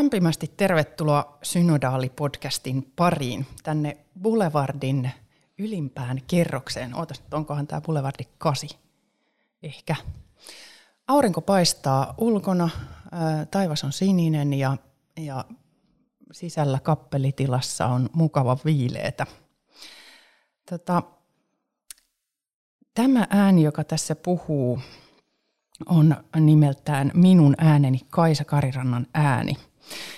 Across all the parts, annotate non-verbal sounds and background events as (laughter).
Lämpimästi tervetuloa Synodaali-podcastin pariin tänne Boulevardin ylimpään kerrokseen. Ootas, onkohan tämä Boulevardi 8? Ehkä. Aurinko paistaa ulkona, taivas on sininen ja, ja sisällä kappelitilassa on mukava viileetä. Tota, tämä ääni, joka tässä puhuu, on nimeltään minun ääneni Kaisa Karirannan ääni –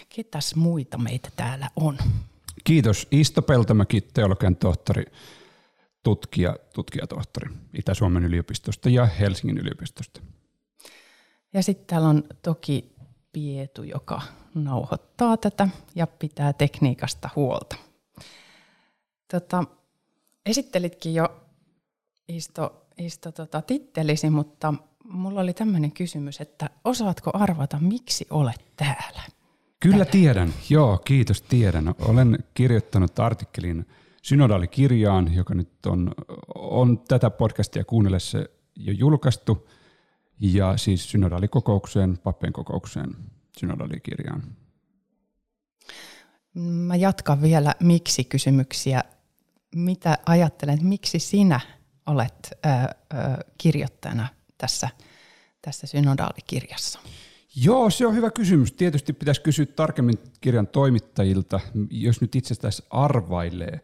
Ketäs muita meitä täällä on? Kiitos Isto Peltomäki, teologian tohtori, tutkija, tutkijatohtori Itä-Suomen yliopistosta ja Helsingin yliopistosta. Ja sitten täällä on toki Pietu, joka nauhoittaa tätä ja pitää tekniikasta huolta. Tota, esittelitkin jo Isto, Isto tota, tittelisi, mutta mulla oli tämmöinen kysymys, että osaatko arvata, miksi olet täällä? Kyllä tiedän, joo, kiitos tiedän. Olen kirjoittanut artikkelin synodaalikirjaan, joka nyt on, on tätä podcastia kuunnellessa jo julkaistu, ja siis synodaalikokoukseen, pappien kokoukseen synodaalikirjaan. Mä jatkan vielä miksi-kysymyksiä. Mitä ajattelet, miksi sinä olet ö, ö, kirjoittajana tässä, tässä synodaalikirjassa? Joo, se on hyvä kysymys. Tietysti pitäisi kysyä tarkemmin kirjan toimittajilta. Jos nyt itse tässä arvailee,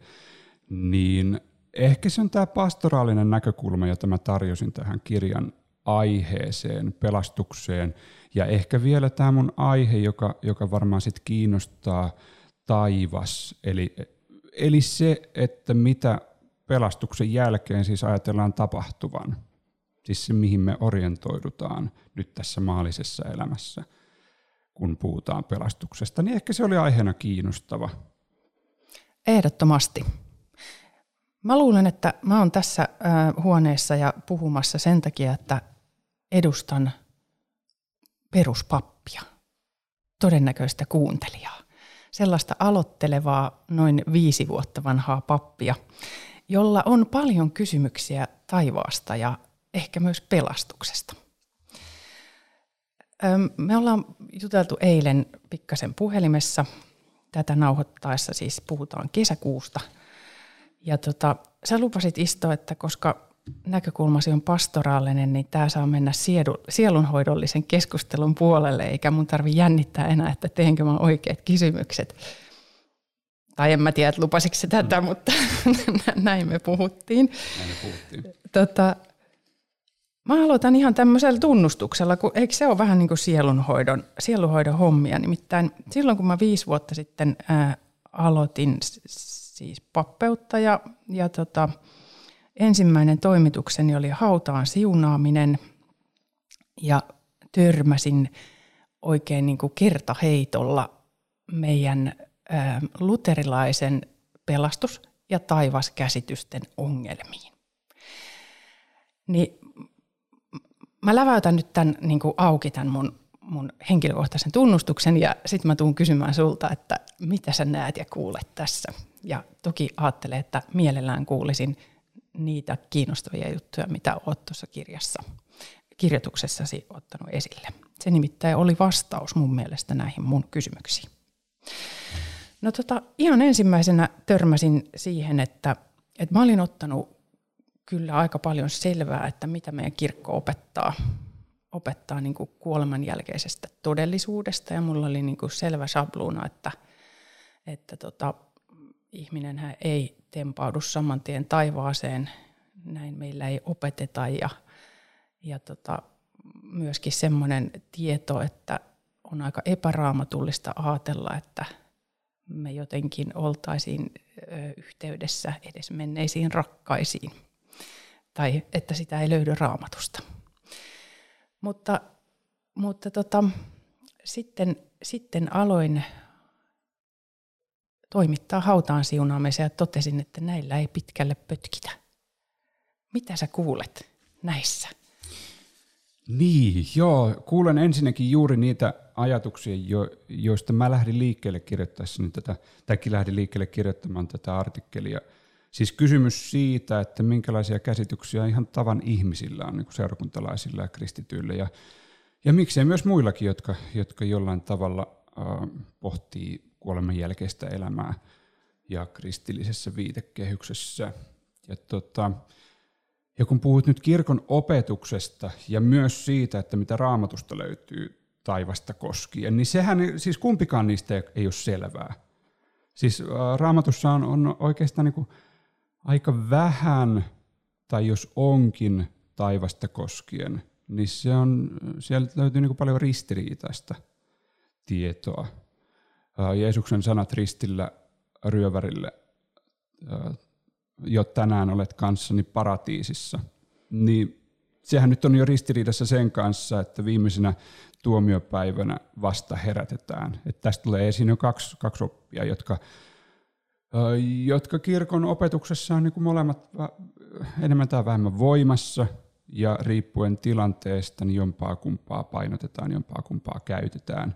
niin ehkä se on tämä pastoraalinen näkökulma, jota mä tarjosin tähän kirjan aiheeseen, pelastukseen. Ja ehkä vielä tämä mun aihe, joka, joka varmaan sitten kiinnostaa taivas. Eli, eli se, että mitä pelastuksen jälkeen siis ajatellaan tapahtuvan – siis se mihin me orientoidutaan nyt tässä maallisessa elämässä, kun puhutaan pelastuksesta, niin ehkä se oli aiheena kiinnostava. Ehdottomasti. Mä luulen, että mä oon tässä huoneessa ja puhumassa sen takia, että edustan peruspappia, todennäköistä kuuntelijaa. Sellaista aloittelevaa, noin viisi vuotta vanhaa pappia, jolla on paljon kysymyksiä taivaasta ja ehkä myös pelastuksesta. Me ollaan juteltu eilen pikkasen puhelimessa. Tätä nauhoittaessa siis puhutaan kesäkuusta. Ja tota, sä lupasit Isto, että koska näkökulmasi on pastoraalinen, niin tämä saa mennä sielunhoidollisen keskustelun puolelle, eikä mun tarvi jännittää enää, että teenkö mä oikeat kysymykset. Tai en mä tiedä, että lupasiko se tätä, mm. mutta (laughs) näin me puhuttiin. Näin me puhuttiin. Tota, Mä aloitan ihan tämmöisellä tunnustuksella, kun eikö se ole vähän niin kuin sielunhoidon, sielunhoidon hommia. Nimittäin silloin, kun mä viisi vuotta sitten ää, aloitin siis pappeutta ja, ja tota, ensimmäinen toimitukseni oli hautaan siunaaminen ja törmäsin oikein niin kuin kertaheitolla meidän ää, luterilaisen pelastus- ja taivaskäsitysten ongelmiin. Niin mä läväytän nyt tämän niin kuin auki tämän mun, mun henkilökohtaisen tunnustuksen ja sitten mä tuun kysymään sulta, että mitä sä näet ja kuulet tässä. Ja toki ajattelen, että mielellään kuulisin niitä kiinnostavia juttuja, mitä oot tuossa kirjassa, kirjoituksessasi ottanut esille. Se nimittäin oli vastaus mun mielestä näihin mun kysymyksiin. No tota, ihan ensimmäisenä törmäsin siihen, että, että mä olin ottanut kyllä aika paljon selvää, että mitä meidän kirkko opettaa, opettaa niin kuin kuoleman jälkeisestä todellisuudesta. Ja mulla oli niin kuin selvä sabluuna, että, että tota, ihminen ei tempaudu saman tien taivaaseen, näin meillä ei opeteta. Ja, ja tota, myöskin semmoinen tieto, että on aika epäraamatullista ajatella, että me jotenkin oltaisiin yhteydessä edes menneisiin rakkaisiin tai että sitä ei löydy raamatusta. Mutta, mutta tota, sitten, sitten aloin toimittaa hautaan siunaamisen ja totesin, että näillä ei pitkälle pötkitä. Mitä sä kuulet näissä? Niin, joo. Kuulen ensinnäkin juuri niitä ajatuksia, jo, joista mä lähdin liikkeelle kirjoittaessani tätä, tai lähdin liikkeelle kirjoittamaan tätä artikkelia. Siis kysymys siitä, että minkälaisia käsityksiä ihan tavan ihmisillä on, niin kuin seurakuntalaisilla ja kristityillä, ja, ja miksei myös muillakin, jotka, jotka jollain tavalla äh, pohtii kuoleman jälkeistä elämää ja kristillisessä viitekehyksessä. Ja tota, ja kun puhut nyt kirkon opetuksesta ja myös siitä, että mitä raamatusta löytyy taivasta koskien, niin sehän, siis kumpikaan niistä ei ole selvää. Siis raamatussa on, on oikeastaan niin kuin aika vähän, tai jos onkin taivasta koskien, niin se on, sieltä löytyy niin paljon ristiriitaista tietoa. Jeesuksen sanat ristillä ryövärille jo tänään olet kanssani paratiisissa, niin sehän nyt on jo ristiriidassa sen kanssa, että viimeisenä tuomiopäivänä vasta herätetään. Että tästä tulee esiin jo kaksi, kaksi oppia, jotka, jotka kirkon opetuksessa on niin kuin molemmat enemmän tai vähemmän voimassa, ja riippuen tilanteesta, niin jompaa kumpaa painotetaan, jompaa kumpaa käytetään.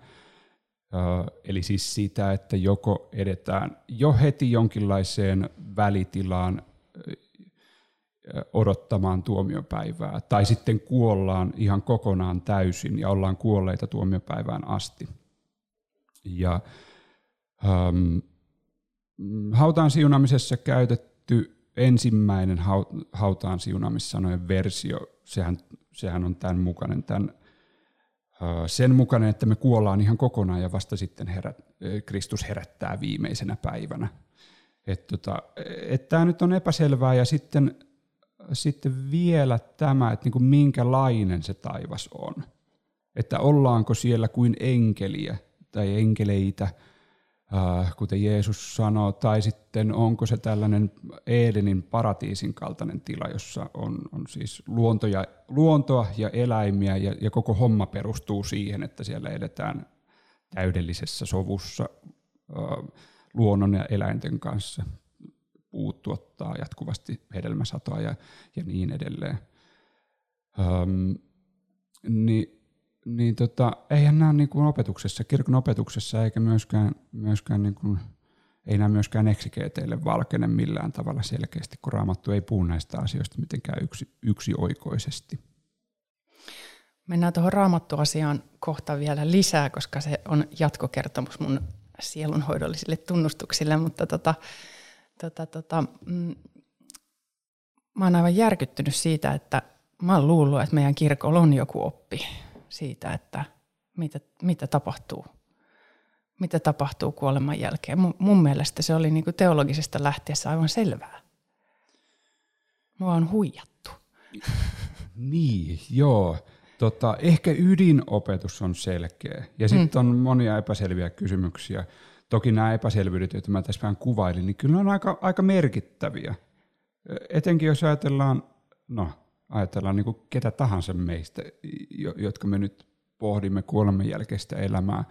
Eli siis sitä, että joko edetään jo heti jonkinlaiseen välitilaan odottamaan tuomiopäivää, tai sitten kuollaan ihan kokonaan täysin ja ollaan kuolleita tuomiopäivään asti. Ja ähm, hautaan siunaamisessa käytetty ensimmäinen hautaan siunaamissanojen versio, sehän, sehän on tämän mukainen, tämän sen mukainen, että me kuollaan ihan kokonaan ja vasta sitten herät, Kristus herättää viimeisenä päivänä. Että tota, et tämä nyt on epäselvää ja sitten, sitten vielä tämä, että niinku minkälainen se taivas on. Että ollaanko siellä kuin enkeliä tai enkeleitä – kuten Jeesus sanoo, tai sitten onko se tällainen Edenin paratiisin kaltainen tila, jossa on, on siis luonto ja, luontoa ja eläimiä ja, ja koko homma perustuu siihen, että siellä edetään täydellisessä sovussa äh, luonnon ja eläinten kanssa. Puut tuottaa jatkuvasti hedelmäsatoa ja, ja niin edelleen. Ähm, niin niin tota, eihän nämä niin kuin opetuksessa, kirkon opetuksessa eikä myöskään, myöskään niin kuin, ei nämä myöskään eksikeeteille valkene millään tavalla selkeästi, kun raamattu ei puhu näistä asioista mitenkään yksi, yksioikoisesti. Mennään tuohon raamattuasiaan kohta vielä lisää, koska se on jatkokertomus mun sielunhoidollisille tunnustuksille, mutta tota, tota, tota, mm, mä oon aivan järkyttynyt siitä, että mä oon luullut, että meidän kirkolla on joku oppi siitä, että mitä, mitä tapahtuu. Mitä tapahtuu kuoleman jälkeen. Mun, mun mielestä se oli niin kuin teologisesta lähtiessä aivan selvää. Mua on huijattu. (laughs) Niin, joo. Tota, ehkä ydinopetus on selkeä. Ja sitten mm. on monia epäselviä kysymyksiä. Toki nämä epäselvyydet, joita mä tässä vähän kuvailin, niin kyllä on aika, aika merkittäviä. Etenkin jos ajatellaan, no ajatellaan niin kuin ketä tahansa meistä, jotka me nyt pohdimme kuoleman jälkeistä elämää,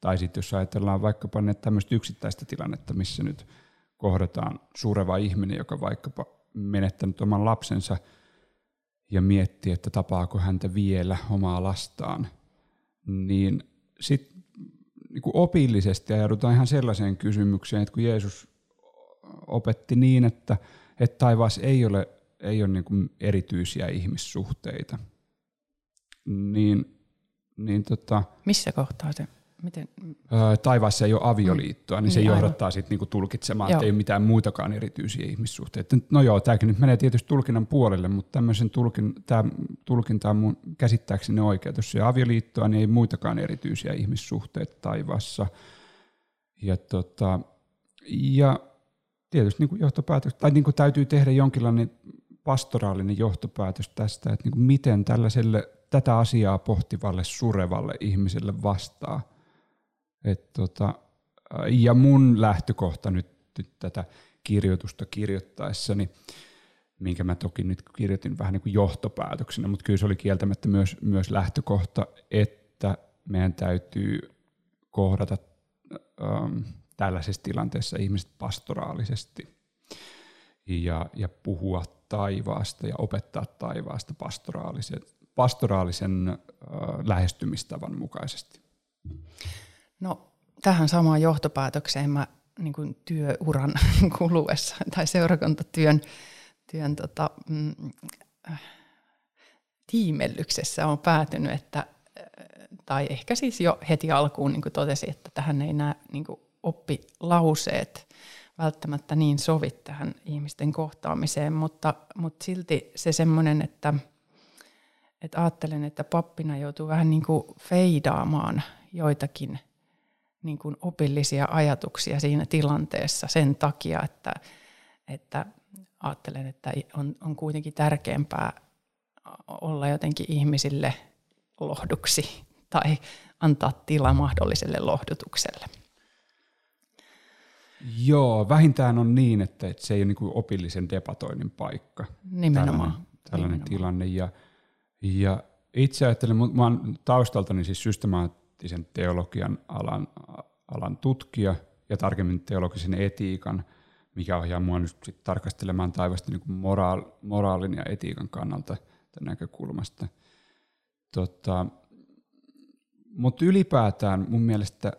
tai sitten jos ajatellaan vaikkapa ne tämmöistä yksittäistä tilannetta, missä nyt kohdataan sureva ihminen, joka vaikkapa menettänyt oman lapsensa ja miettii, että tapaako häntä vielä omaa lastaan, niin sitten niin opillisesti ajaudutaan ihan sellaiseen kysymykseen, että kun Jeesus opetti niin, että, että taivaassa ei ole ei ole niin kuin erityisiä ihmissuhteita. Niin, niin tota, Missä kohtaa se? Miten? taivaassa ei ole avioliittoa, niin, niin se aivan. johdattaa sitten niinku tulkitsemaan, että ei ole mitään muitakaan erityisiä ihmissuhteita. No joo, tämäkin nyt menee tietysti tulkinnan puolelle, mutta tämmöisen tulkin, tämä tulkinta on mun käsittääkseni oikea. Jos ei avioliittoa, niin ei muitakaan erityisiä ihmissuhteita taivaassa. Ja, tota, ja tietysti niin kuin johtopäätös, tai niin täytyy tehdä jonkinlainen pastoraalinen johtopäätös tästä, että niin miten tällaiselle tätä asiaa pohtivalle surevalle ihmiselle vastaa. Et tota, ja mun lähtökohta nyt, nyt tätä kirjoitusta kirjoittaessani, minkä mä toki nyt kirjoitin vähän niin kuin johtopäätöksenä, mutta kyllä se oli kieltämättä myös, myös lähtökohta, että meidän täytyy kohdata ähm, tällaisessa tilanteessa ihmiset pastoraalisesti ja, ja puhua taivaasta ja opettaa taivaasta pastoraalisen, pastoraalisen äh, lähestymistavan mukaisesti. No tähän samaan johtopäätökseen mä niin kuin työuran (laughs) kuluessa tai seurakuntatyön työn, tota, mm, äh, tiimellyksessä on päätynyt, että, tai ehkä siis jo heti alkuun niin kuin totesi, että tähän ei nämä niin oppilauseet välttämättä niin sovi tähän ihmisten kohtaamiseen, mutta, mutta silti se semmoinen, että, että ajattelen, että pappina joutuu vähän niin kuin feidaamaan joitakin niin kuin opillisia ajatuksia siinä tilanteessa sen takia, että, että ajattelen, että on, on kuitenkin tärkeämpää olla jotenkin ihmisille lohduksi tai antaa tila mahdolliselle lohdutukselle. Joo, vähintään on niin, että, että se ei ole niin opillisen debatoinnin paikka. Nimenomaan. Tällainen, tällainen Nimenomaan. tilanne. Ja, ja itse ajattelen, mä olen taustaltani siis systemaattisen teologian alan, alan tutkija ja tarkemmin teologisen etiikan, mikä ohjaa mua nyt sit tarkastelemaan taivasta niin moraal, moraalin ja etiikan kannalta tämän näkökulmasta. Tota, mutta ylipäätään mun mielestä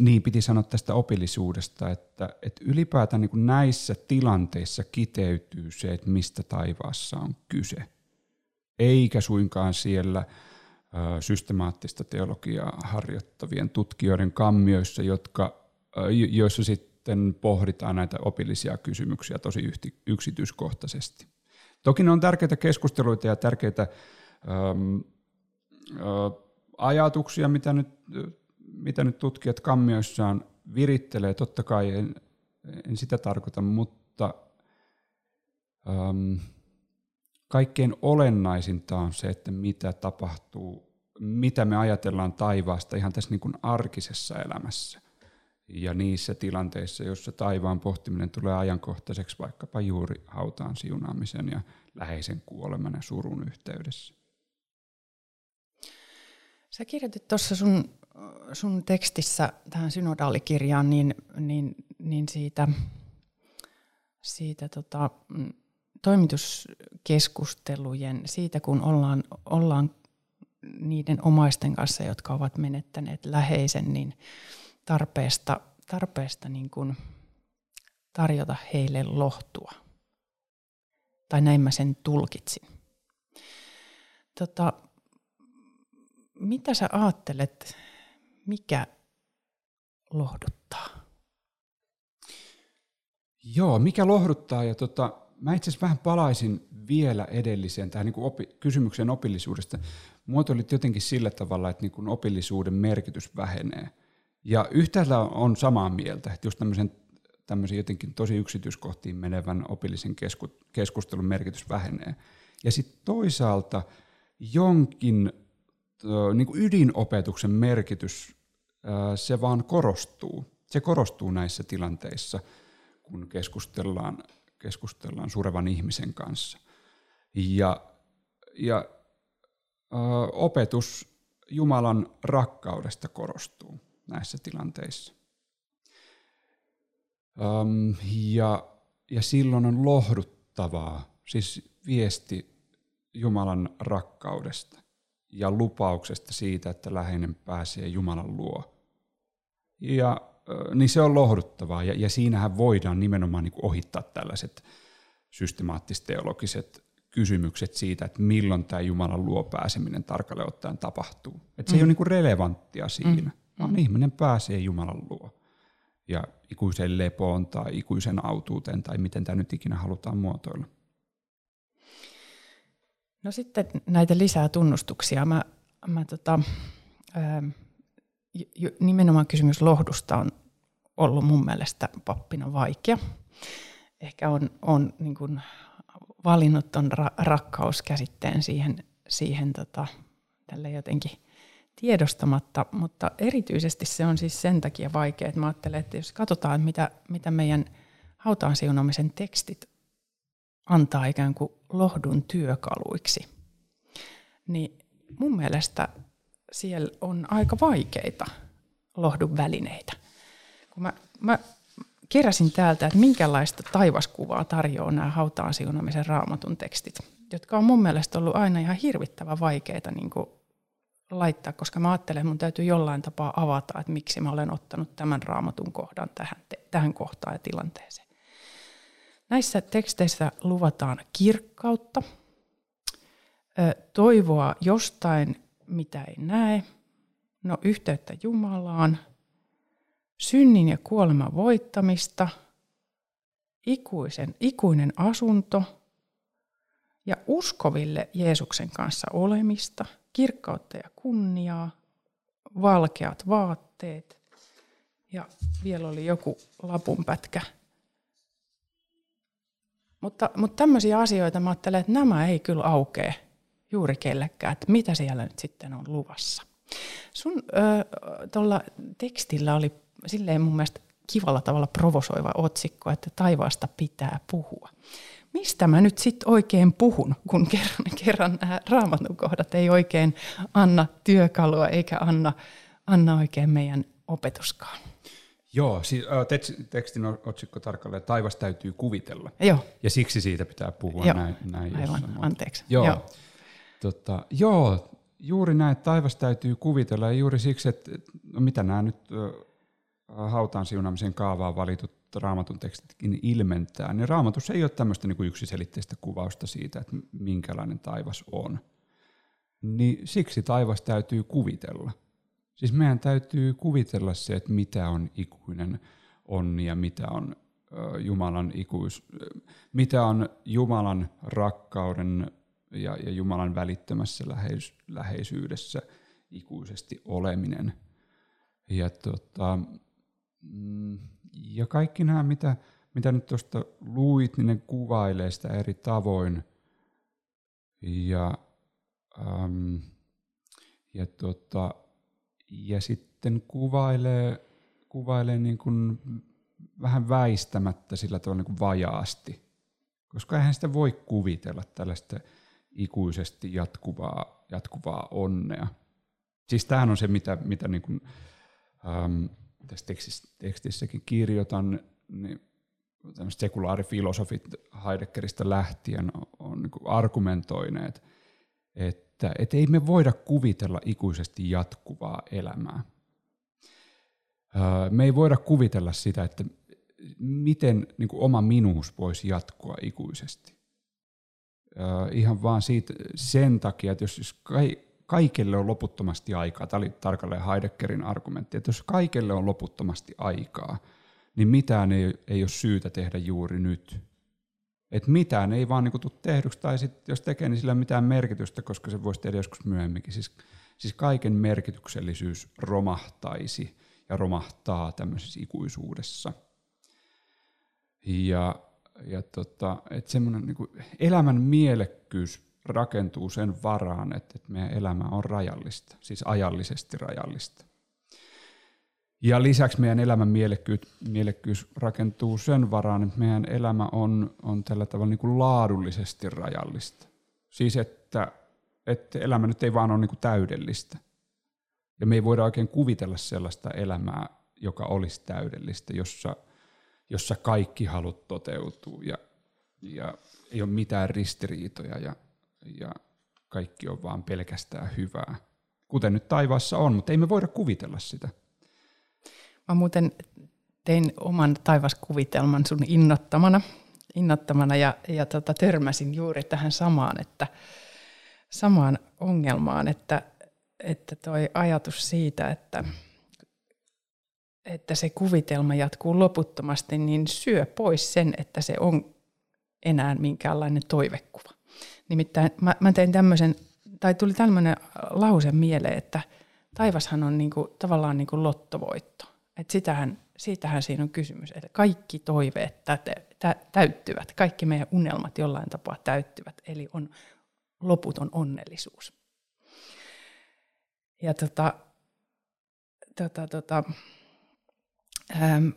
niin piti sanoa tästä opillisuudesta, että, että ylipäätään niin näissä tilanteissa kiteytyy se, että mistä taivaassa on kyse. Eikä suinkaan siellä ö, systemaattista teologiaa harjoittavien tutkijoiden kammioissa, jotka, ö, joissa sitten pohditaan näitä opillisia kysymyksiä tosi yksityiskohtaisesti. Toki ne on tärkeitä keskusteluita ja tärkeitä ö, ö, ajatuksia, mitä nyt mitä nyt tutkijat kammioissaan virittelee, totta kai en, en sitä tarkoita, mutta äm, kaikkein olennaisinta on se, että mitä tapahtuu, mitä me ajatellaan taivaasta ihan tässä niin kuin arkisessa elämässä ja niissä tilanteissa, joissa taivaan pohtiminen tulee ajankohtaiseksi vaikkapa juuri hautaan siunaamisen ja läheisen kuoleman ja surun yhteydessä. Sä kirjoitit tuossa sun sun tekstissä tähän synodaalikirjaan, niin, niin, niin siitä, siitä tota, mm, toimituskeskustelujen, siitä kun ollaan, ollaan niiden omaisten kanssa, jotka ovat menettäneet läheisen, niin tarpeesta, tarpeesta niin kuin tarjota heille lohtua. Tai näin mä sen tulkitsin. Tota, mitä sä ajattelet mikä lohduttaa? Joo, mikä lohduttaa? Ja tota, mä itse asiassa vähän palaisin vielä edelliseen tähän niin kuin opi, kysymykseen opillisuudesta. Muotoilit jotenkin sillä tavalla, että niin kuin opillisuuden merkitys vähenee. Ja yhtäältä on samaa mieltä, että just tämmöisen, tämmöisen jotenkin tosi yksityiskohtiin menevän opillisen kesku, keskustelun merkitys vähenee. Ja sitten toisaalta jonkin niin kuin ydinopetuksen merkitys, se vaan korostuu. Se korostuu näissä tilanteissa, kun keskustellaan, keskustellaan surevan ihmisen kanssa. Ja, ja ö, opetus Jumalan rakkaudesta korostuu näissä tilanteissa. Öm, ja, ja silloin on lohduttavaa, siis viesti Jumalan rakkaudesta ja lupauksesta siitä, että läheinen pääsee Jumalan luo. Ja niin se on lohduttavaa, ja, ja siinähän voidaan nimenomaan niin ohittaa tällaiset systemaattisteologiset kysymykset siitä, että milloin tämä Jumalan luo pääseminen tarkalleen ottaen tapahtuu. Että se mm. ei ole niin relevanttia siinä, mm. vaan ihminen pääsee Jumalan luo. Ja ikuiseen lepoon tai ikuisen autuuteen tai miten tämä nyt ikinä halutaan muotoilla. No sitten näitä lisää tunnustuksia. Mä, mä tota, nimenomaan kysymys lohdusta on ollut mun mielestä pappina vaikea. Ehkä on, on niin kuin valinnut ton ra- rakkauskäsitteen siihen, siihen tota, tälle jotenkin tiedostamatta, mutta erityisesti se on siis sen takia vaikea, että mä ajattelen, että jos katsotaan, mitä, mitä meidän hautaan siunaamisen tekstit antaa ikään kuin lohdun työkaluiksi. Niin mun mielestä siellä on aika vaikeita lohdun välineitä. Kun mä, mä keräsin täältä, että minkälaista taivaskuvaa tarjoaa nämä hautaan siunaamisen raamatun tekstit, jotka on mun mielestä ollut aina ihan hirvittävän vaikeita niin kuin laittaa, koska mä ajattelen, että mun täytyy jollain tapaa avata, että miksi mä olen ottanut tämän raamatun kohdan tähän, tähän kohtaan ja tilanteeseen. Näissä teksteissä luvataan kirkkautta, toivoa jostain, mitä ei näe, no yhteyttä Jumalaan, synnin ja kuoleman voittamista, ikuisen, ikuinen asunto ja uskoville Jeesuksen kanssa olemista, kirkkautta ja kunniaa, valkeat vaatteet ja vielä oli joku lapunpätkä. Mutta, mutta tämmöisiä asioita mä ajattelen, että nämä ei kyllä aukee juuri kellekään, että mitä siellä nyt sitten on luvassa. Sun tuolla tekstillä oli silleen mun mielestä kivalla tavalla provosoiva otsikko, että taivaasta pitää puhua. Mistä mä nyt sitten oikein puhun, kun kerran, kerran nämä raamatun kohdat ei oikein anna työkalua eikä anna, anna oikein meidän opetuskaan? Joo, siis, tekstin otsikko tarkalleen, taivas täytyy kuvitella. Joo. Ja siksi siitä pitää puhua joo. näin. näin Aivan, anteeksi. Joo. joo. Tota, joo, juuri näin, että taivas täytyy kuvitella ja juuri siksi, että no mitä nämä nyt hautaan siunaamisen kaavaan valitut raamatun tekstitkin ilmentää, niin raamatus ei ole tämmöistä niin kuin yksiselitteistä kuvausta siitä, että minkälainen taivas on. Niin siksi taivas täytyy kuvitella. Siis meidän täytyy kuvitella se, että mitä on ikuinen onni ja mitä on Jumalan ikuis, mitä on Jumalan rakkauden ja, ja Jumalan välittömässä läheis, läheisyydessä ikuisesti oleminen. Ja, tota, mm, ja kaikki nämä, mitä, mitä nyt tuosta luit, niin ne kuvailee sitä eri tavoin. Ja, ähm, ja, tota, ja sitten kuvailee, kuvailee niin kuin vähän väistämättä sillä tavalla niin vajaasti. Koska eihän sitä voi kuvitella tällaista ikuisesti jatkuvaa, jatkuvaa onnea. Siis tämähän on se, mitä, mitä niin kuin, ähm, tässä tekstissäkin kirjoitan, niin sekulaarifilosofit Heideggeristä lähtien on, on niin argumentoineet, että et ei me voida kuvitella ikuisesti jatkuvaa elämää. Me ei voida kuvitella sitä, että miten niin kuin oma minuus voisi jatkua ikuisesti ihan vaan siitä, sen takia, että jos siis kaikelle on loputtomasti aikaa, tämä oli tarkalleen Heideggerin argumentti, että jos kaikelle on loputtomasti aikaa, niin mitään ei, ei ole syytä tehdä juuri nyt. Että mitään ei vaan niin tule tehdyksi, tai sit, jos tekee, niin sillä ei mitään merkitystä, koska se voisi tehdä joskus myöhemminkin. Siis, siis kaiken merkityksellisyys romahtaisi ja romahtaa tämmöisessä ikuisuudessa. Ja ja tota, että semmoinen niin elämän mielekkyys rakentuu sen varaan, että, että meidän elämä on rajallista, siis ajallisesti rajallista. Ja lisäksi meidän elämän mielekkyys, mielekkyys rakentuu sen varaan, että meidän elämä on, on tällä tavalla niin kuin laadullisesti rajallista. Siis että, että elämä nyt ei vaan ole niin kuin täydellistä. Ja me ei voida oikein kuvitella sellaista elämää, joka olisi täydellistä, jossa – jossa kaikki halut toteutuu ja, ja ei ole mitään ristiriitoja ja, ja kaikki on vaan pelkästään hyvää. Kuten nyt taivaassa on, mutta ei me voida kuvitella sitä. Mä muuten tein oman taivaskuvitelman sun innottamana, innottamana ja, ja tota, törmäsin juuri tähän samaan, että, samaan ongelmaan, että, että toi ajatus siitä, että, että se kuvitelma jatkuu loputtomasti, niin syö pois sen, että se on enää minkäänlainen toivekuva. Nimittäin mä, mä tein tämmöisen, tai tuli tämmöinen lause mieleen, että taivashan on niinku, tavallaan niinku lottovoitto. Et sitähän, siitähän siinä on kysymys, että kaikki toiveet täte, tä, täyttyvät, kaikki meidän unelmat jollain tapaa täyttyvät, eli on loputon onnellisuus. Ja tota, tota, tota, ähm,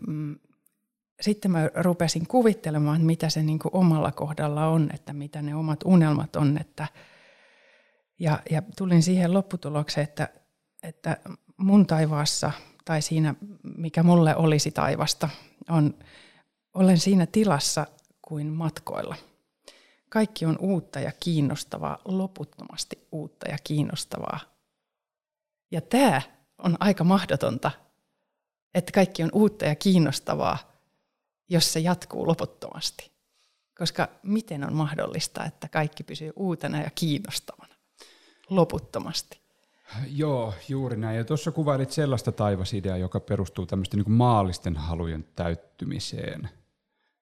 sitten mä rupesin kuvittelemaan, mitä se niin omalla kohdalla on, että mitä ne omat unelmat on. Että, ja, ja tulin siihen lopputulokseen, että, että mun taivaassa tai siinä, mikä mulle olisi taivasta, on, olen siinä tilassa kuin matkoilla. Kaikki on uutta ja kiinnostavaa, loputtomasti uutta ja kiinnostavaa. Ja tämä on aika mahdotonta, että kaikki on uutta ja kiinnostavaa, jos se jatkuu loputtomasti. Koska miten on mahdollista, että kaikki pysyy uutena ja kiinnostavana loputtomasti? Joo, juuri näin. Ja tuossa kuvailit sellaista taivasideaa, joka perustuu tämmöisten niin maallisten halujen täyttymiseen.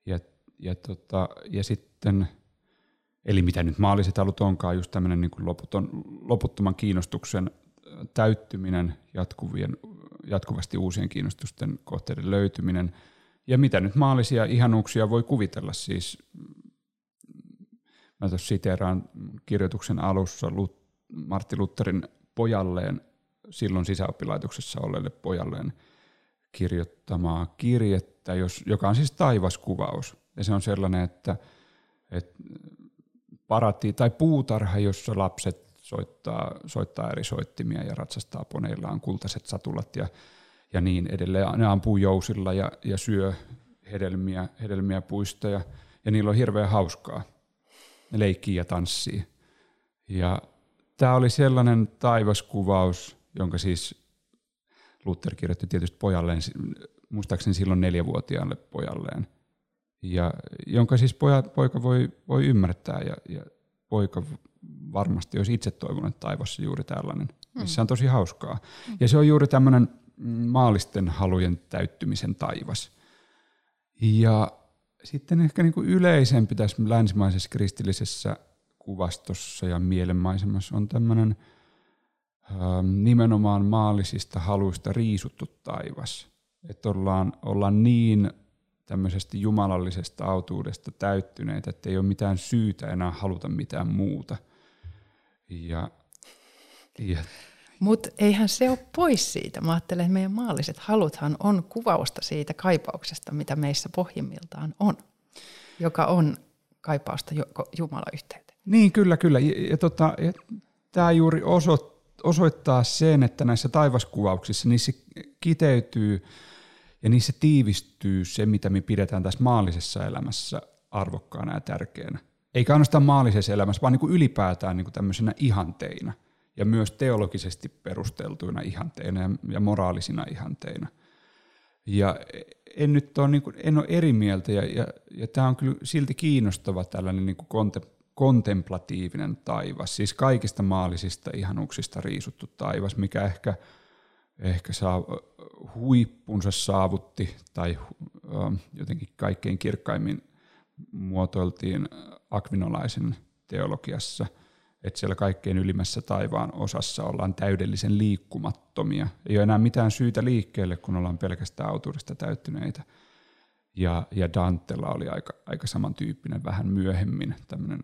Ja, ja, tota, ja sitten, eli mitä nyt maalliset halut onkaan, just tämmöinen niin loputon, loputtoman kiinnostuksen täyttyminen, jatkuvien, jatkuvasti uusien kiinnostusten kohteiden löytyminen. Ja mitä nyt maallisia ihanuuksia voi kuvitella siis, mä tuossa siteeraan kirjoituksen alussa Martti Lutherin pojalleen, silloin sisäoppilaitoksessa olleelle pojalleen kirjoittamaa kirjettä, jos, joka on siis taivaskuvaus. Ja se on sellainen, että, että parati, tai puutarha, jossa lapset soittaa, soittaa eri soittimia ja ratsastaa poneillaan kultaiset satulat ja, ja niin edelleen. Ne ampuu jousilla ja, ja syö hedelmiä, hedelmiä puista ja, ja niillä on hirveän hauskaa. Ne leikkii ja tanssii. Ja tämä oli sellainen taivaskuvaus, jonka siis Luther kirjoitti tietysti pojalleen, muistaakseni silloin neljävuotiaalle pojalleen, ja jonka siis poja, poika voi, voi ymmärtää ja, ja poika varmasti olisi itse toivonut taivassa juuri tällainen, missä on tosi hauskaa. Ja se on juuri tämmöinen maallisten halujen täyttymisen taivas. Ja sitten ehkä niin kuin yleisempi tässä länsimaisessa kristillisessä kuvastossa ja mielenmaisemassa on tämmöinen nimenomaan maallisista haluista riisuttu taivas. Että ollaan, ollaan niin tämmöisestä jumalallisesta autuudesta täyttyneitä, että ei ole mitään syytä enää haluta mitään muuta. Ja, ja mutta eihän se ole pois siitä. Mä ajattelen, että meidän maalliset haluthan on kuvausta siitä kaipauksesta, mitä meissä pohjimmiltaan on, joka on kaipausta Jumalayhteyteen. Niin, kyllä, kyllä. Ja, ja, tota, ja tämä juuri oso, osoittaa sen, että näissä taivaskuvauksissa niissä kiteytyy ja niissä tiivistyy se, mitä me pidetään tässä maallisessa elämässä arvokkaana ja tärkeänä. Eikä ainoastaan maallisessa elämässä, vaan niin kuin ylipäätään niin kuin tämmöisenä ihanteina ja myös teologisesti perusteltuina ihanteina ja, moraalisina ihanteina. Ja en nyt ole, niin kuin, en ole eri mieltä ja, ja, ja tämä on kyllä silti kiinnostava tällainen niin kuin kontemplatiivinen taivas, siis kaikista maallisista ihanuuksista riisuttu taivas, mikä ehkä, ehkä saa, huippunsa saavutti tai jotenkin kaikkein kirkkaimmin muotoiltiin akvinolaisen teologiassa, että siellä kaikkein ylimmässä taivaan osassa ollaan täydellisen liikkumattomia. Ei ole enää mitään syytä liikkeelle, kun ollaan pelkästään autuudesta täyttyneitä. Ja, ja Dantella oli aika, aika samantyyppinen vähän myöhemmin, tämmöinen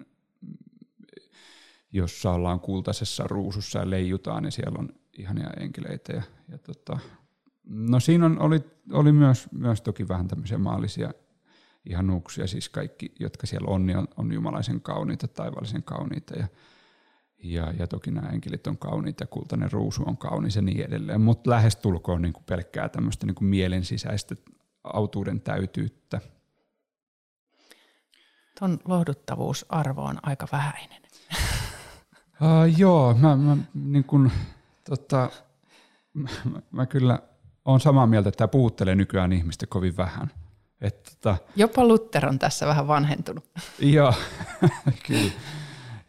jossa ollaan kultaisessa ruusussa ja leijutaan ja siellä on ihania enkeleitä. Ja, ja tota, no siinä on, oli, oli myös, myös toki vähän tämmöisiä maallisia ihanuuksia, siis kaikki, jotka siellä on, niin on, on jumalaisen kauniita, taivaallisen kauniita ja, ja, ja toki nämä enkelit on kauniita kultainen ruusu on kaunis ja niin edelleen, mutta lähestulkoon niin kuin pelkkää tämmöistä niin kuin mielen sisäistä autuuden täytyyttä. Tuon lohduttavuusarvo on aika vähäinen. Uh, joo, mä, mä, niin kun, tota, mä, mä kyllä olen samaa mieltä, että tämä puuttelee nykyään ihmistä kovin vähän. Et, tota, Jopa Luther on tässä vähän vanhentunut. (laughs) Joo, kyllä.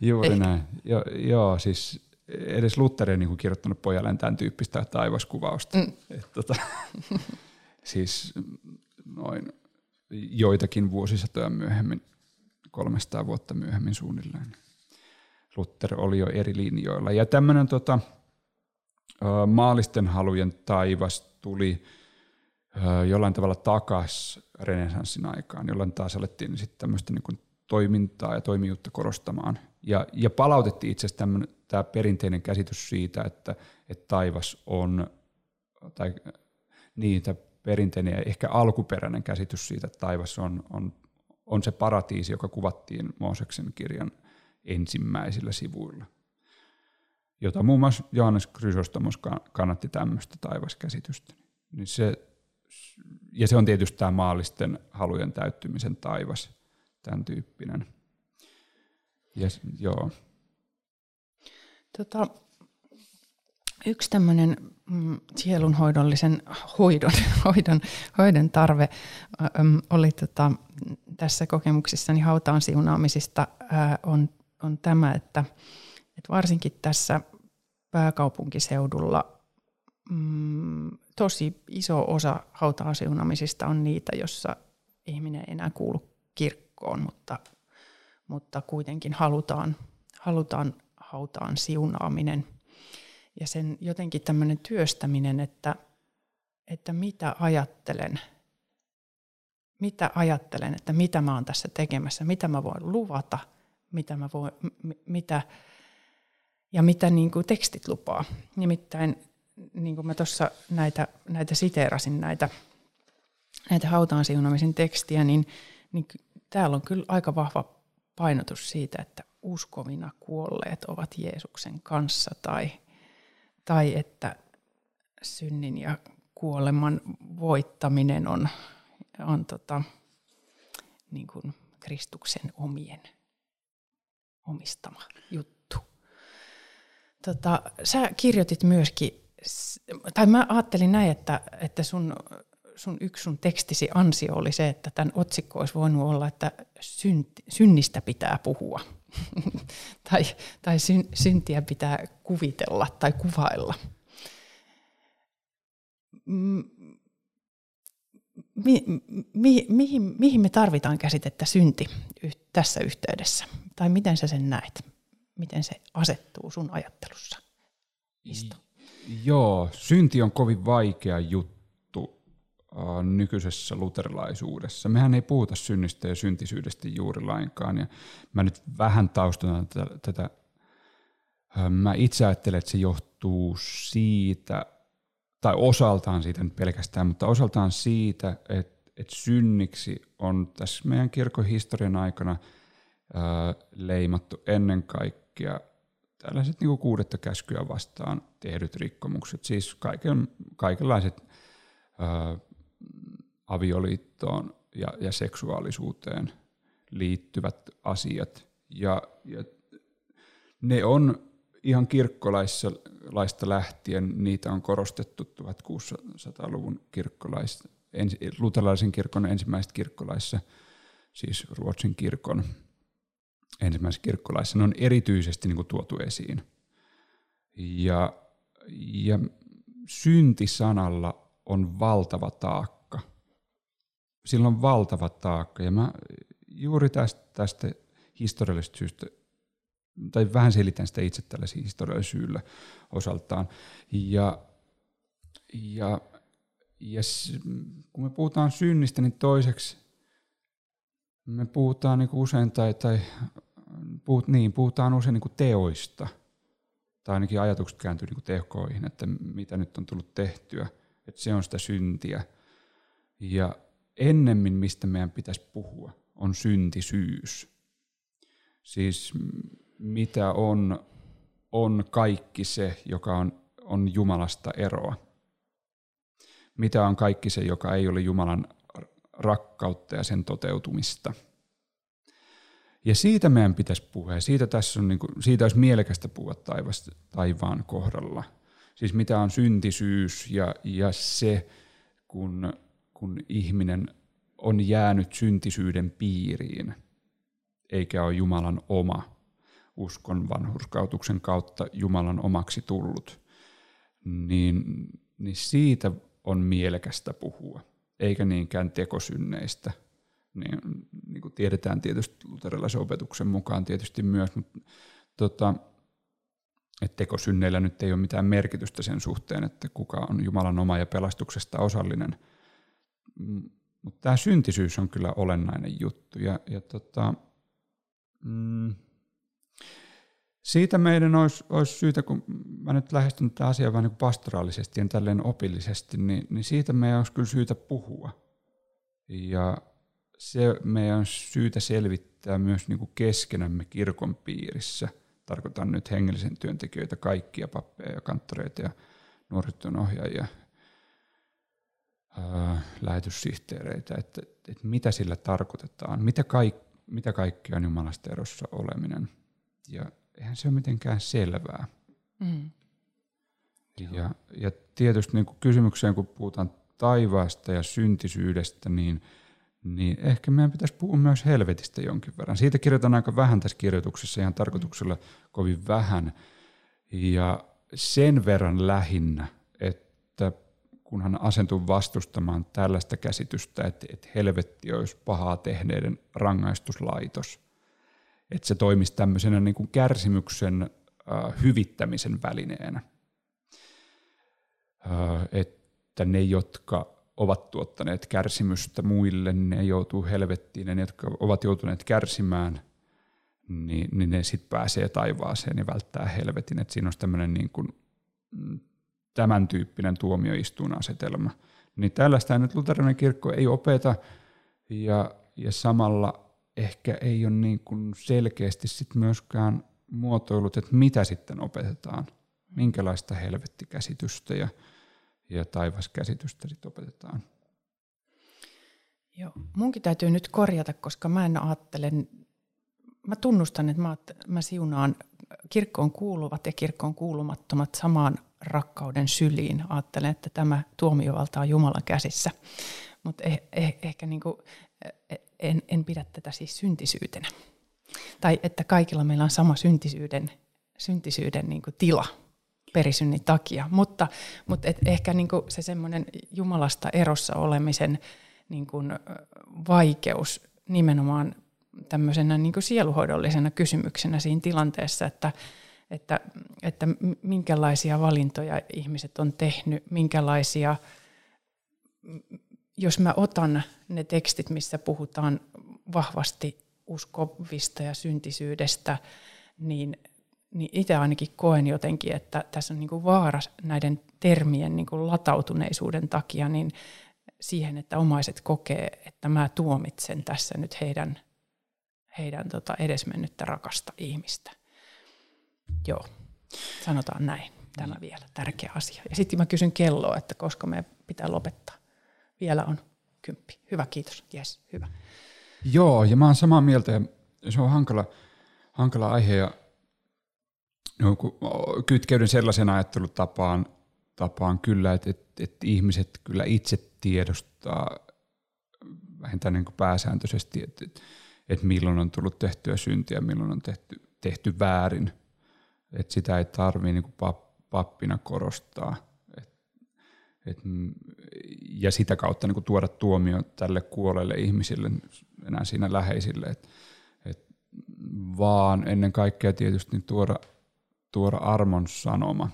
Juuri Ehkä. näin. Jo, joo, siis edes Luther ei niin kirjoittanut pojalleen tämän tyyppistä taivaskuvausta. Mm. Et, tota, (laughs) siis noin joitakin vuosisatoja myöhemmin, 300 vuotta myöhemmin suunnilleen. Luther oli jo eri linjoilla. Ja tämmöinen tota, maallisten halujen taivas tuli jollain tavalla takas renesanssin aikaan, jolloin taas alettiin sitten tämmöistä niin toimintaa ja toimijuutta korostamaan. Ja, ja palautettiin itse asiassa tämä perinteinen käsitys siitä, että, että taivas on, tai niin, tämä perinteinen ja ehkä alkuperäinen käsitys siitä, että taivas on, on, on se paratiisi, joka kuvattiin Mooseksen kirjan ensimmäisillä sivuilla. jota muun muassa Johannes Chrysostomos kannatti tämmöistä taivaskäsitystä. Niin se, ja se on tietysti tämä maallisten halujen täyttymisen taivas, tämän tyyppinen. Ja, joo. Tota, yksi tämmöinen mm, sielunhoidollisen hoidon, hoidon, hoidon tarve äm, oli tota, tässä kokemuksissani hautaan siunaamisista ää, on, on tämä, että, että varsinkin tässä pääkaupunkiseudulla mm, tosi iso osa hautaan siunaamisista on niitä, jossa ihminen ei enää kuulu kirkkoon, mutta, mutta kuitenkin halutaan, halutaan hautaan siunaaminen – ja sen jotenkin tämmöinen työstäminen, että, että mitä ajattelen, mitä ajattelen, että mitä mä oon tässä tekemässä, mitä mä voin luvata, mitä mä voin, mitä, ja mitä niin kuin tekstit lupaa. Nimittäin niin kuin mä tuossa näitä, näitä siteerasin, näitä, näitä hautaan siunaamisen tekstiä, niin, niin täällä on kyllä aika vahva painotus siitä, että uskovina kuolleet ovat Jeesuksen kanssa tai – tai että synnin ja kuoleman voittaminen on, on tota, niin kuin Kristuksen omien omistama juttu. Tota, sä kirjoitit myöskin, tai mä ajattelin näin, että, että sun, sun yksi sun tekstisi ansio oli se, että tämän otsikko olisi voinut olla, että synnistä pitää puhua. (laughs) tai, tai syntiä pitää kuvitella tai kuvailla. Mi, mi, mihin, mihin me tarvitaan käsitettä synti tässä yhteydessä? Tai miten sä sen näet? Miten se asettuu sun ajattelussa? Isto. Joo, synti on kovin vaikea juttu Äh, nykyisessä luterilaisuudessa. Mehän ei puhuta synnistä ja syntisyydestä juuri lainkaan. Ja mä nyt vähän taustana tätä, tätä äh, mä itse ajattelen, että se johtuu siitä, tai osaltaan siitä nyt pelkästään, mutta osaltaan siitä, että, että synniksi on tässä meidän kirkon historian aikana leimattu ennen kaikkea tällaiset niin kuin kuudetta käskyä vastaan tehdyt rikkomukset, siis kaiken, kaikenlaiset ää, avioliittoon ja, ja seksuaalisuuteen liittyvät asiat. Ja, ja ne on ihan kirkkolaista lähtien, niitä on korostettu 1600-luvun kirkkolaista, ensi, luterilaisen kirkon ensimmäisessä kirkkolaissa, siis Ruotsin kirkon ensimmäisessä kirkkolaissa, ne on erityisesti niin kuin tuotu esiin. Ja, ja syntisanalla on valtava taakka sillä on valtava taakka. Ja mä juuri tästä, tästä historiallisesta syystä, tai vähän selitän sitä itse tällaisilla historiallisilla syyllä osaltaan. Ja, ja, ja kun me puhutaan synnistä, niin toiseksi me puhutaan niin usein, tai, tai puhut, niin, puhutaan usein niin teoista, tai ainakin ajatukset kääntyy niin tekoihin, että mitä nyt on tullut tehtyä, että se on sitä syntiä. Ja ennemmin, mistä meidän pitäisi puhua, on syntisyys. Siis mitä on, on kaikki se, joka on, on Jumalasta eroa. Mitä on kaikki se, joka ei ole Jumalan rakkautta ja sen toteutumista. Ja siitä meidän pitäisi puhua, ja siitä, tässä on, niin kuin, siitä olisi mielekästä puhua taivasta, taivaan kohdalla. Siis mitä on syntisyys ja, ja se, kun kun ihminen on jäänyt syntisyyden piiriin, eikä ole Jumalan oma uskon vanhurskautuksen kautta Jumalan omaksi tullut, niin, niin siitä on mielekästä puhua, eikä niinkään tekosynneistä. Niin, niin kuin tiedetään tietysti luterilaisen opetuksen mukaan tietysti myös, mutta tota, että tekosynneillä nyt ei ole mitään merkitystä sen suhteen, että kuka on Jumalan oma ja pelastuksesta osallinen – mutta tämä syntisyys on kyllä olennainen juttu. Ja, ja tota, mm, siitä meidän olisi, olisi syytä, kun mä nyt lähestyn tätä asiaa vähän niin pastoraalisesti ja tälleen opillisesti, niin, niin siitä meidän olisi kyllä syytä puhua. Ja se meidän on syytä selvittää myös niin kuin keskenämme kirkon piirissä tarkoitan nyt hengellisen työntekijöitä, kaikkia pappeja ja kanttoreita ja nuorisotyön ohjaajia, ää, lähetyssihteereitä, että, että mitä sillä tarkoitetaan, mitä, kaik, mitä kaikkea on Jumalasta erossa oleminen. Ja eihän se ole mitenkään selvää. Mm. Ja, ja tietysti niin kuin kysymykseen, kun puhutaan taivaasta ja syntisyydestä, niin, niin ehkä meidän pitäisi puhua myös helvetistä jonkin verran. Siitä kirjoitan aika vähän tässä kirjoituksessa, ihan tarkoituksella kovin vähän. Ja sen verran lähinnä, että kun hän asentui vastustamaan tällaista käsitystä, että, että helvetti olisi pahaa tehneiden rangaistuslaitos, että se toimisi tämmöisenä niin kuin kärsimyksen äh, hyvittämisen välineenä. Äh, että ne, jotka ovat tuottaneet kärsimystä muille, ne joutuu helvettiin, ne, jotka ovat joutuneet kärsimään, niin, niin ne sitten pääsee taivaaseen ja välttää helvetin. Et siinä on tämmöinen niin kuin, mm, tämän tyyppinen tuomioistuinasetelma. Niin tällaista nyt luterilainen kirkko ei opeta, ja, ja samalla ehkä ei ole niin kuin selkeästi sit myöskään muotoilut, että mitä sitten opetetaan, minkälaista helvettikäsitystä ja, ja taivaskäsitystä sitten opetetaan. Joo, munkin täytyy nyt korjata, koska mä en ajattele, mä tunnustan, että mä, mä siunaan kirkkoon kuuluvat ja kirkkoon kuulumattomat samaan rakkauden syliin. Ajattelen, että tämä tuomiovalta on Jumalan käsissä. Mutta eh, eh, ehkä niinku, eh, en, en pidä tätä siis syntisyytenä. Tai että kaikilla meillä on sama syntisyyden, syntisyyden niinku tila perisynnin takia. Mutta, mutta et ehkä niinku se semmoinen Jumalasta erossa olemisen niinku vaikeus nimenomaan tämmöisenä niinku sieluhoidollisena kysymyksenä siinä tilanteessa, että, että, että minkälaisia valintoja ihmiset on tehnyt, minkälaisia, jos mä otan ne tekstit, missä puhutaan vahvasti uskovista ja syntisyydestä, niin, niin itse ainakin koen jotenkin, että tässä on niin kuin vaara näiden termien niin kuin latautuneisuuden takia niin siihen, että omaiset kokee, että mä tuomitsen tässä nyt heidän, heidän tota edesmennyttä rakasta ihmistä. Joo, sanotaan näin. Tämä vielä tärkeä asia. Ja sitten mä kysyn kelloa, että koska me pitää lopettaa. Vielä on kymppi. Hyvä, kiitos. Yes, hyvä. Joo, ja mä oon samaa mieltä. Ja se on hankala, hankala aihe ja no, kytkeydyn sellaisen ajattelutapaan tapaan kyllä, että, että, että ihmiset kyllä itse tiedostaa vähintään niin kuin pääsääntöisesti, että, että, että milloin on tullut tehtyä syntiä, milloin on tehty, tehty väärin – että sitä ei tarvitse niin pappina korostaa. Et, et, ja sitä kautta niin tuoda tuomio tälle kuolelle ihmisille, enää siinä läheisille. Et, et, vaan ennen kaikkea tietysti niin tuoda, tuoda armon sanoma.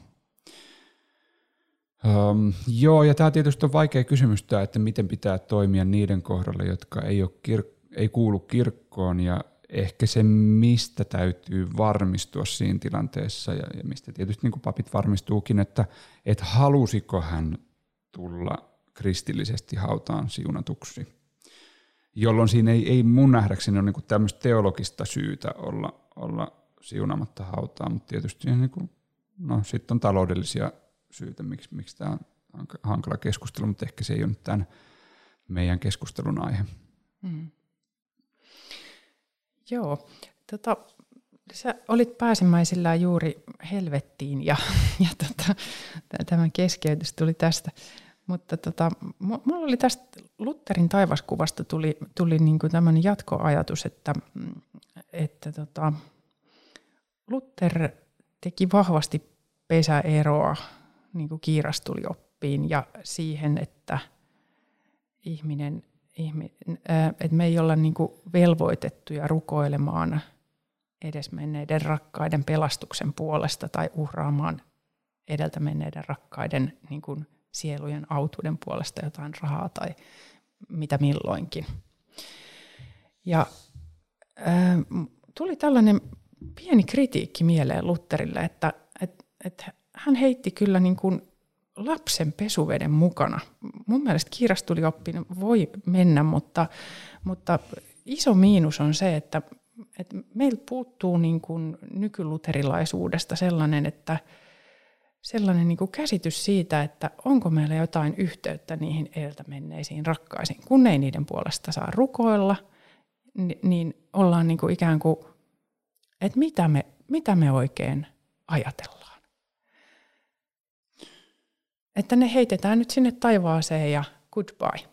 Um, joo, ja tämä tietysti on vaikea kysymys, tämä, että miten pitää toimia niiden kohdalla, jotka ei, ole kir- ei kuulu kirkkoon ja ehkä se, mistä täytyy varmistua siinä tilanteessa ja, ja mistä tietysti niin kuin papit varmistuukin, että, että halusiko hän tulla kristillisesti hautaan siunatuksi. Jolloin siinä ei, ei mun nähdäkseni ole niin tämmöistä teologista syytä olla, olla siunamatta hautaan, mutta tietysti niin kuin, no, sitten on taloudellisia syitä, miksi, miksi tämä on hankala keskustelu, mutta ehkä se ei ole nyt tämän meidän keskustelun aihe. Mm. Joo, tota, sä olit pääsemmäisillään juuri helvettiin ja, ja tota, tämän keskeytys tuli tästä. Mutta tota, mulla oli tästä Lutherin taivaskuvasta tuli, tuli niin kuin tämmöinen jatkoajatus, että, että tota, Luther teki vahvasti pesäeroa niin kuin kiirastuli ja siihen, että ihminen että me ei olla niin velvoitettuja rukoilemaan edesmenneiden rakkaiden pelastuksen puolesta tai uhraamaan edeltä menneiden rakkaiden niin kuin sielujen autuuden puolesta jotain rahaa tai mitä milloinkin. Ja äh, tuli tällainen pieni kritiikki mieleen Lutterille, että et, et hän heitti kyllä niin kuin lapsen pesuveden mukana. Mun mielestä kiirastulioppi voi mennä, mutta, mutta iso miinus on se, että, että meiltä puuttuu niin kuin nykyluterilaisuudesta sellainen, että sellainen niin kuin käsitys siitä, että onko meillä jotain yhteyttä niihin edeltä menneisiin rakkaisiin. Kun ei niiden puolesta saa rukoilla, niin ollaan niin kuin ikään kuin, että mitä me, mitä me oikein ajatellaan. Että ne heitetään nyt sinne taivaaseen ja goodbye.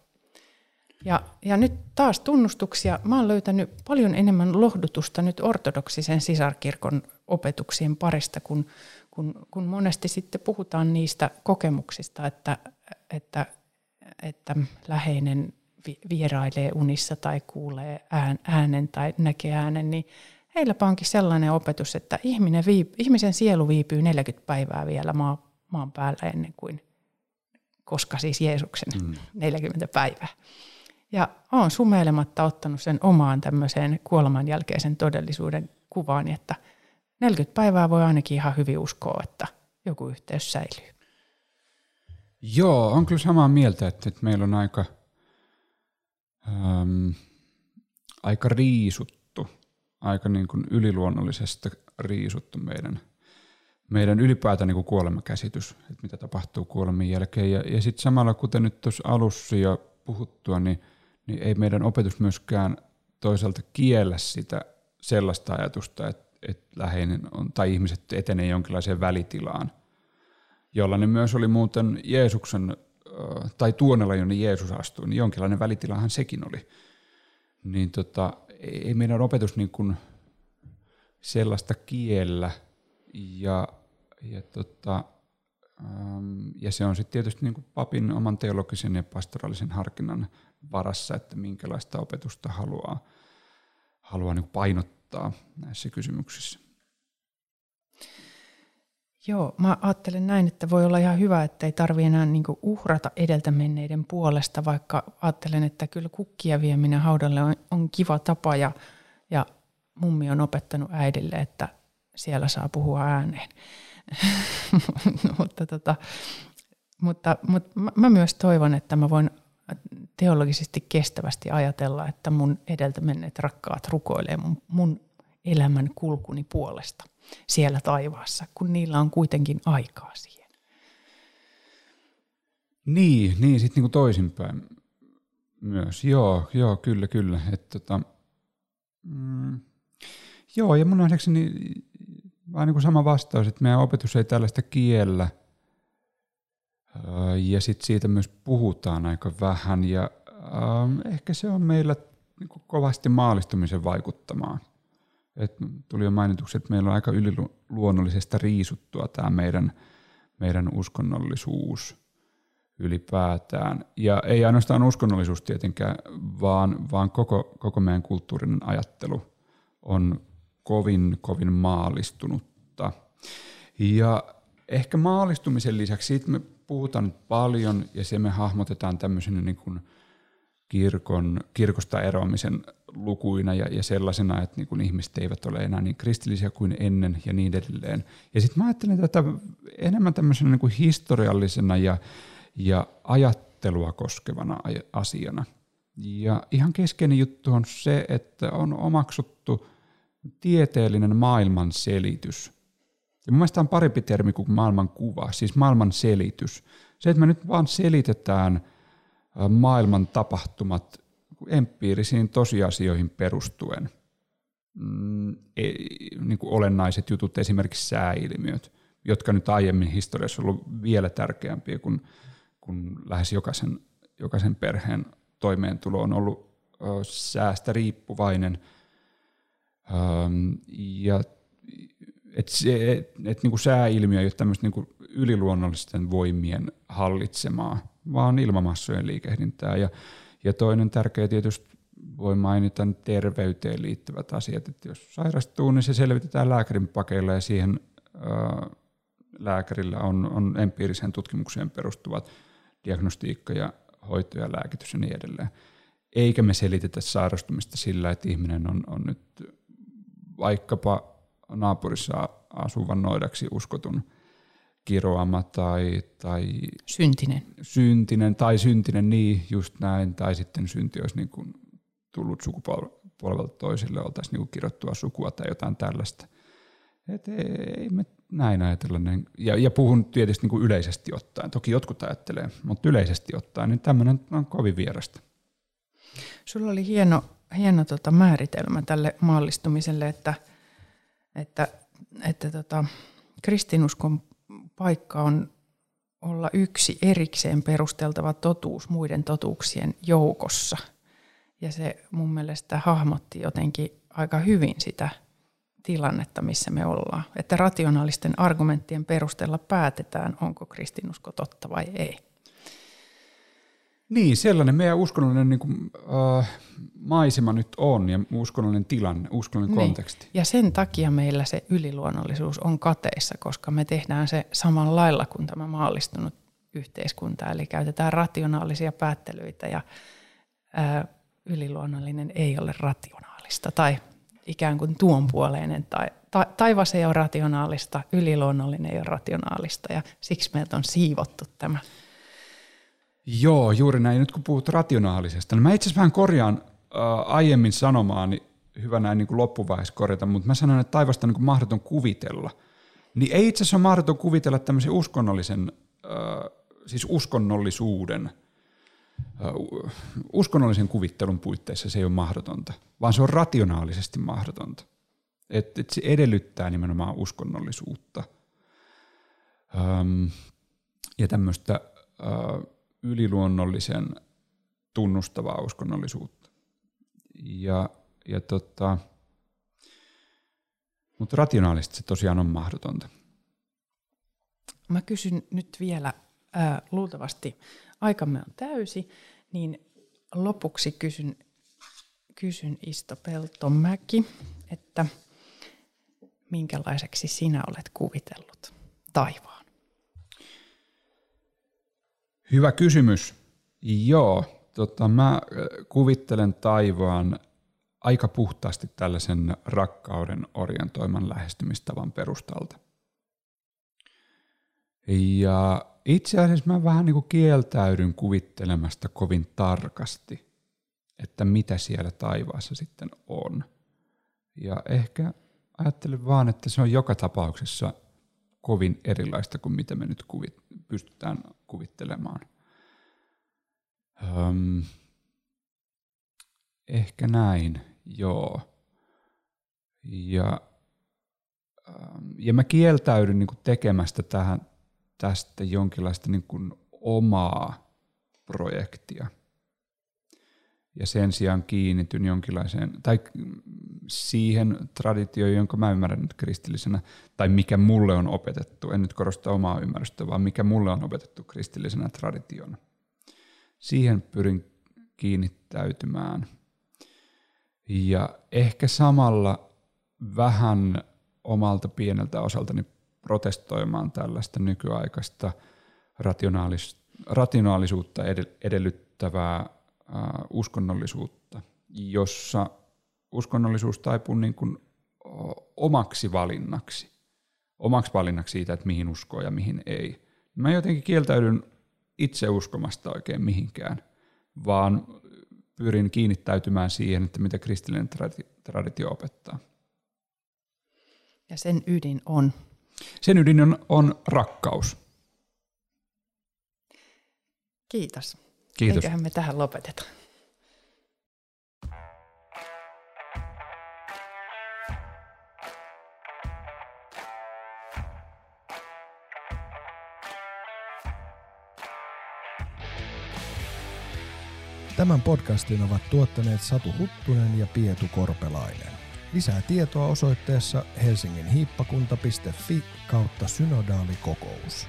Ja, ja nyt taas tunnustuksia. Mä oon löytänyt paljon enemmän lohdutusta nyt ortodoksisen sisarkirkon opetuksien parista, kun, kun, kun monesti sitten puhutaan niistä kokemuksista, että, että, että läheinen vierailee unissa tai kuulee äänen tai näkee äänen, niin heillä onkin sellainen opetus, että ihminen viip, ihmisen sielu viipyy 40 päivää vielä maa, maan päällä ennen kuin, koska siis Jeesuksen mm. 40 päivää. Ja olen sumeilematta ottanut sen omaan tämmöiseen kuoleman jälkeisen todellisuuden kuvaan, että 40 päivää voi ainakin ihan hyvin uskoa, että joku yhteys säilyy. Joo, on kyllä samaa mieltä, että, että meillä on aika, äm, aika riisuttu, aika niin kuin yliluonnollisesta riisuttu meidän, meidän ylipäätään niin kuin kuolemakäsitys, että mitä tapahtuu kuoleman jälkeen. Ja, ja sitten samalla, kuten nyt tuossa alussa jo puhuttua, niin niin ei meidän opetus myöskään toisaalta kiellä sitä sellaista ajatusta, että, että läheinen on, tai ihmiset etenee jonkinlaiseen välitilaan, jollainen myös oli muuten Jeesuksen, tai tuonella, jonne Jeesus astui, niin jonkinlainen välitilahan sekin oli. Niin tota, ei meidän opetus niin kuin sellaista kiellä, ja, ja, tota, ja se on sitten tietysti niin kuin papin oman teologisen ja pastoraalisen harkinnan varassa, että minkälaista opetusta haluaa, haluaa niin painottaa näissä kysymyksissä. Joo, mä ajattelen näin, että voi olla ihan hyvä, että ei tarvitse enää niin uhrata edeltä menneiden puolesta, vaikka ajattelen, että kyllä kukkia vieminen haudalle on, on kiva tapa ja, ja mummi on opettanut äidille, että siellä saa puhua ääneen. (laughs) mutta, tota, mutta, mutta mä myös toivon, että mä voin teologisesti kestävästi ajatella, että mun edeltä menneet rakkaat rukoilee mun, mun elämän kulkuni puolesta siellä taivaassa, kun niillä on kuitenkin aikaa siihen. Niin, niin sitten niinku toisinpäin myös. Joo, joo, kyllä, kyllä. Et tota, mm, joo, ja mun nähdäkseni vähän niin kuin sama vastaus, että meidän opetus ei tällaista kiellä – ja sitten siitä myös puhutaan aika vähän ja äh, ehkä se on meillä niin kovasti maalistumisen vaikuttamaa. Et tuli jo mainituksi, että meillä on aika yliluonnollisesta riisuttua tämä meidän, meidän uskonnollisuus ylipäätään. Ja ei ainoastaan uskonnollisuus tietenkään, vaan, vaan koko, koko meidän kulttuurinen ajattelu on kovin, kovin maalistunutta. Ja ehkä maalistumisen lisäksi siitä me puhutaan paljon ja se me hahmotetaan tämmöisenä niin kuin kirkon, kirkosta eroamisen lukuina ja, ja sellaisena, että niin kuin ihmiset eivät ole enää niin kristillisiä kuin ennen ja niin edelleen. Ja sitten mä ajattelen tätä enemmän tämmöisenä niin kuin historiallisena ja, ja ajattelua koskevana asiana. Ja ihan keskeinen juttu on se, että on omaksuttu tieteellinen maailmanselitys – ja mun mielestä on parempi termi kuin maailman kuva, siis maailman selitys. Se, että me nyt vaan selitetään maailman tapahtumat empiirisiin tosiasioihin perustuen. Mm, e, niin kuin olennaiset jutut, esimerkiksi sääilmiöt, jotka nyt aiemmin historiassa on ollut vielä tärkeämpiä kuin, kuin lähes jokaisen, jokaisen perheen toimeentulo on ollut säästä riippuvainen. Ja että et, et niinku sääilmiö ei ole tämmöistä niinku yliluonnollisten voimien hallitsemaa, vaan ilmamassojen liikehdintää. Ja, ja toinen tärkeä tietysti voi mainita terveyteen liittyvät asiat, että jos sairastuu, niin se selvitetään lääkärin pakeilla ja siihen ää, lääkärillä on, on empiiriseen tutkimukseen perustuvat diagnostiikka ja hoito ja lääkitys ja niin edelleen. Eikä me selitetä sairastumista sillä, että ihminen on, on nyt vaikkapa naapurissa asuvan noidaksi uskotun kiroama tai, tai syntinen. syntinen tai syntinen, niin just näin, tai sitten synti olisi niin kuin tullut polvelta toisille oltaisiin niin kirjoittua sukua tai jotain tällaista. Et ei, ei me näin ajatella. Ja, ja puhun tietysti niin kuin yleisesti ottaen. Toki jotkut ajattelee, mutta yleisesti ottaen, niin tämmöinen on kovin vierasta. Sulla oli hieno, hieno tota määritelmä tälle maallistumiselle, että, että, että tota, kristinuskon paikka on olla yksi erikseen perusteltava totuus muiden totuuksien joukossa. Ja se mun mielestä hahmotti jotenkin aika hyvin sitä tilannetta, missä me ollaan. Että rationaalisten argumenttien perusteella päätetään, onko kristinusko totta vai ei. Niin, sellainen meidän uskonnollinen niin kuin, äh, maisema nyt on ja uskonnollinen tilanne, uskonnollinen niin. konteksti. Ja sen takia meillä se yliluonnollisuus on kateissa, koska me tehdään se samalla lailla kuin tämä maallistunut yhteiskunta. Eli käytetään rationaalisia päättelyitä ja äh, yliluonnollinen ei ole rationaalista tai ikään kuin tuonpuoleinen tai ta, taivas ei ole rationaalista, yliluonnollinen ei ole rationaalista ja siksi meiltä on siivottu tämä. Joo, juuri näin. Nyt kun puhut rationaalisesta, niin mä itse asiassa vähän korjaan äh, aiemmin sanomaan, niin hyvä näin niin kuin loppuvaiheessa korjata, mutta mä sanon, että taivasta on niin kuin mahdoton kuvitella. Niin ei itse asiassa ole mahdoton kuvitella tämmöisen uskonnollisen, äh, siis uskonnollisuuden – uskonnollisen kuvittelun puitteissa se ei ole mahdotonta, vaan se on rationaalisesti mahdotonta. Et, et se edellyttää nimenomaan uskonnollisuutta Öm, ja tämmöistä yliluonnollisen tunnustavaa uskonnollisuutta. Ja, ja tota, mutta rationaalisesti se tosiaan on mahdotonta. Mä kysyn nyt vielä ää, luultavasti aikamme on täysi, niin lopuksi kysyn, kysyn Isto Peltomäki, että minkälaiseksi sinä olet kuvitellut taivaan? Hyvä kysymys. Joo, tota, mä kuvittelen taivaan aika puhtaasti tällaisen rakkauden orientoiman lähestymistavan perustalta. Ja itse asiassa mä vähän niin kuin kieltäydyn kuvittelemasta kovin tarkasti, että mitä siellä taivaassa sitten on. Ja ehkä ajattelen vaan, että se on joka tapauksessa kovin erilaista kuin mitä me nyt kuvit, pystytään kuvittelemaan. Öm, ehkä näin, joo. Ja, ja mä kieltäydyn niin tekemästä tähän tästä jonkinlaista niin kuin omaa projektia. Ja sen sijaan kiinnityn jonkinlaiseen, tai siihen traditioon, jonka mä ymmärrän nyt kristillisenä, tai mikä mulle on opetettu, en nyt korosta omaa ymmärrystä, vaan mikä mulle on opetettu kristillisenä traditiona. Siihen pyrin kiinnittäytymään. Ja ehkä samalla vähän omalta pieneltä osaltani protestoimaan tällaista nykyaikaista rationaalis, rationaalisuutta edellyttävää uskonnollisuutta, jossa uskonnollisuus taipuu niin kuin omaksi valinnaksi, omaksi valinnaksi siitä, että mihin uskoo ja mihin ei. Mä jotenkin kieltäydyn itse uskomasta oikein mihinkään, vaan pyrin kiinnittäytymään siihen, että mitä kristillinen traditio opettaa. Ja sen ydin on sen ydin on, on rakkaus. Kiitos. Kiitos. Eiköhän me tähän lopeteta. Tämän podcastin ovat tuottaneet Satu Huttunen ja Pietu Korpelainen. Lisää tietoa osoitteessa helsinginhiippakunta.fi kautta synodaalikokous.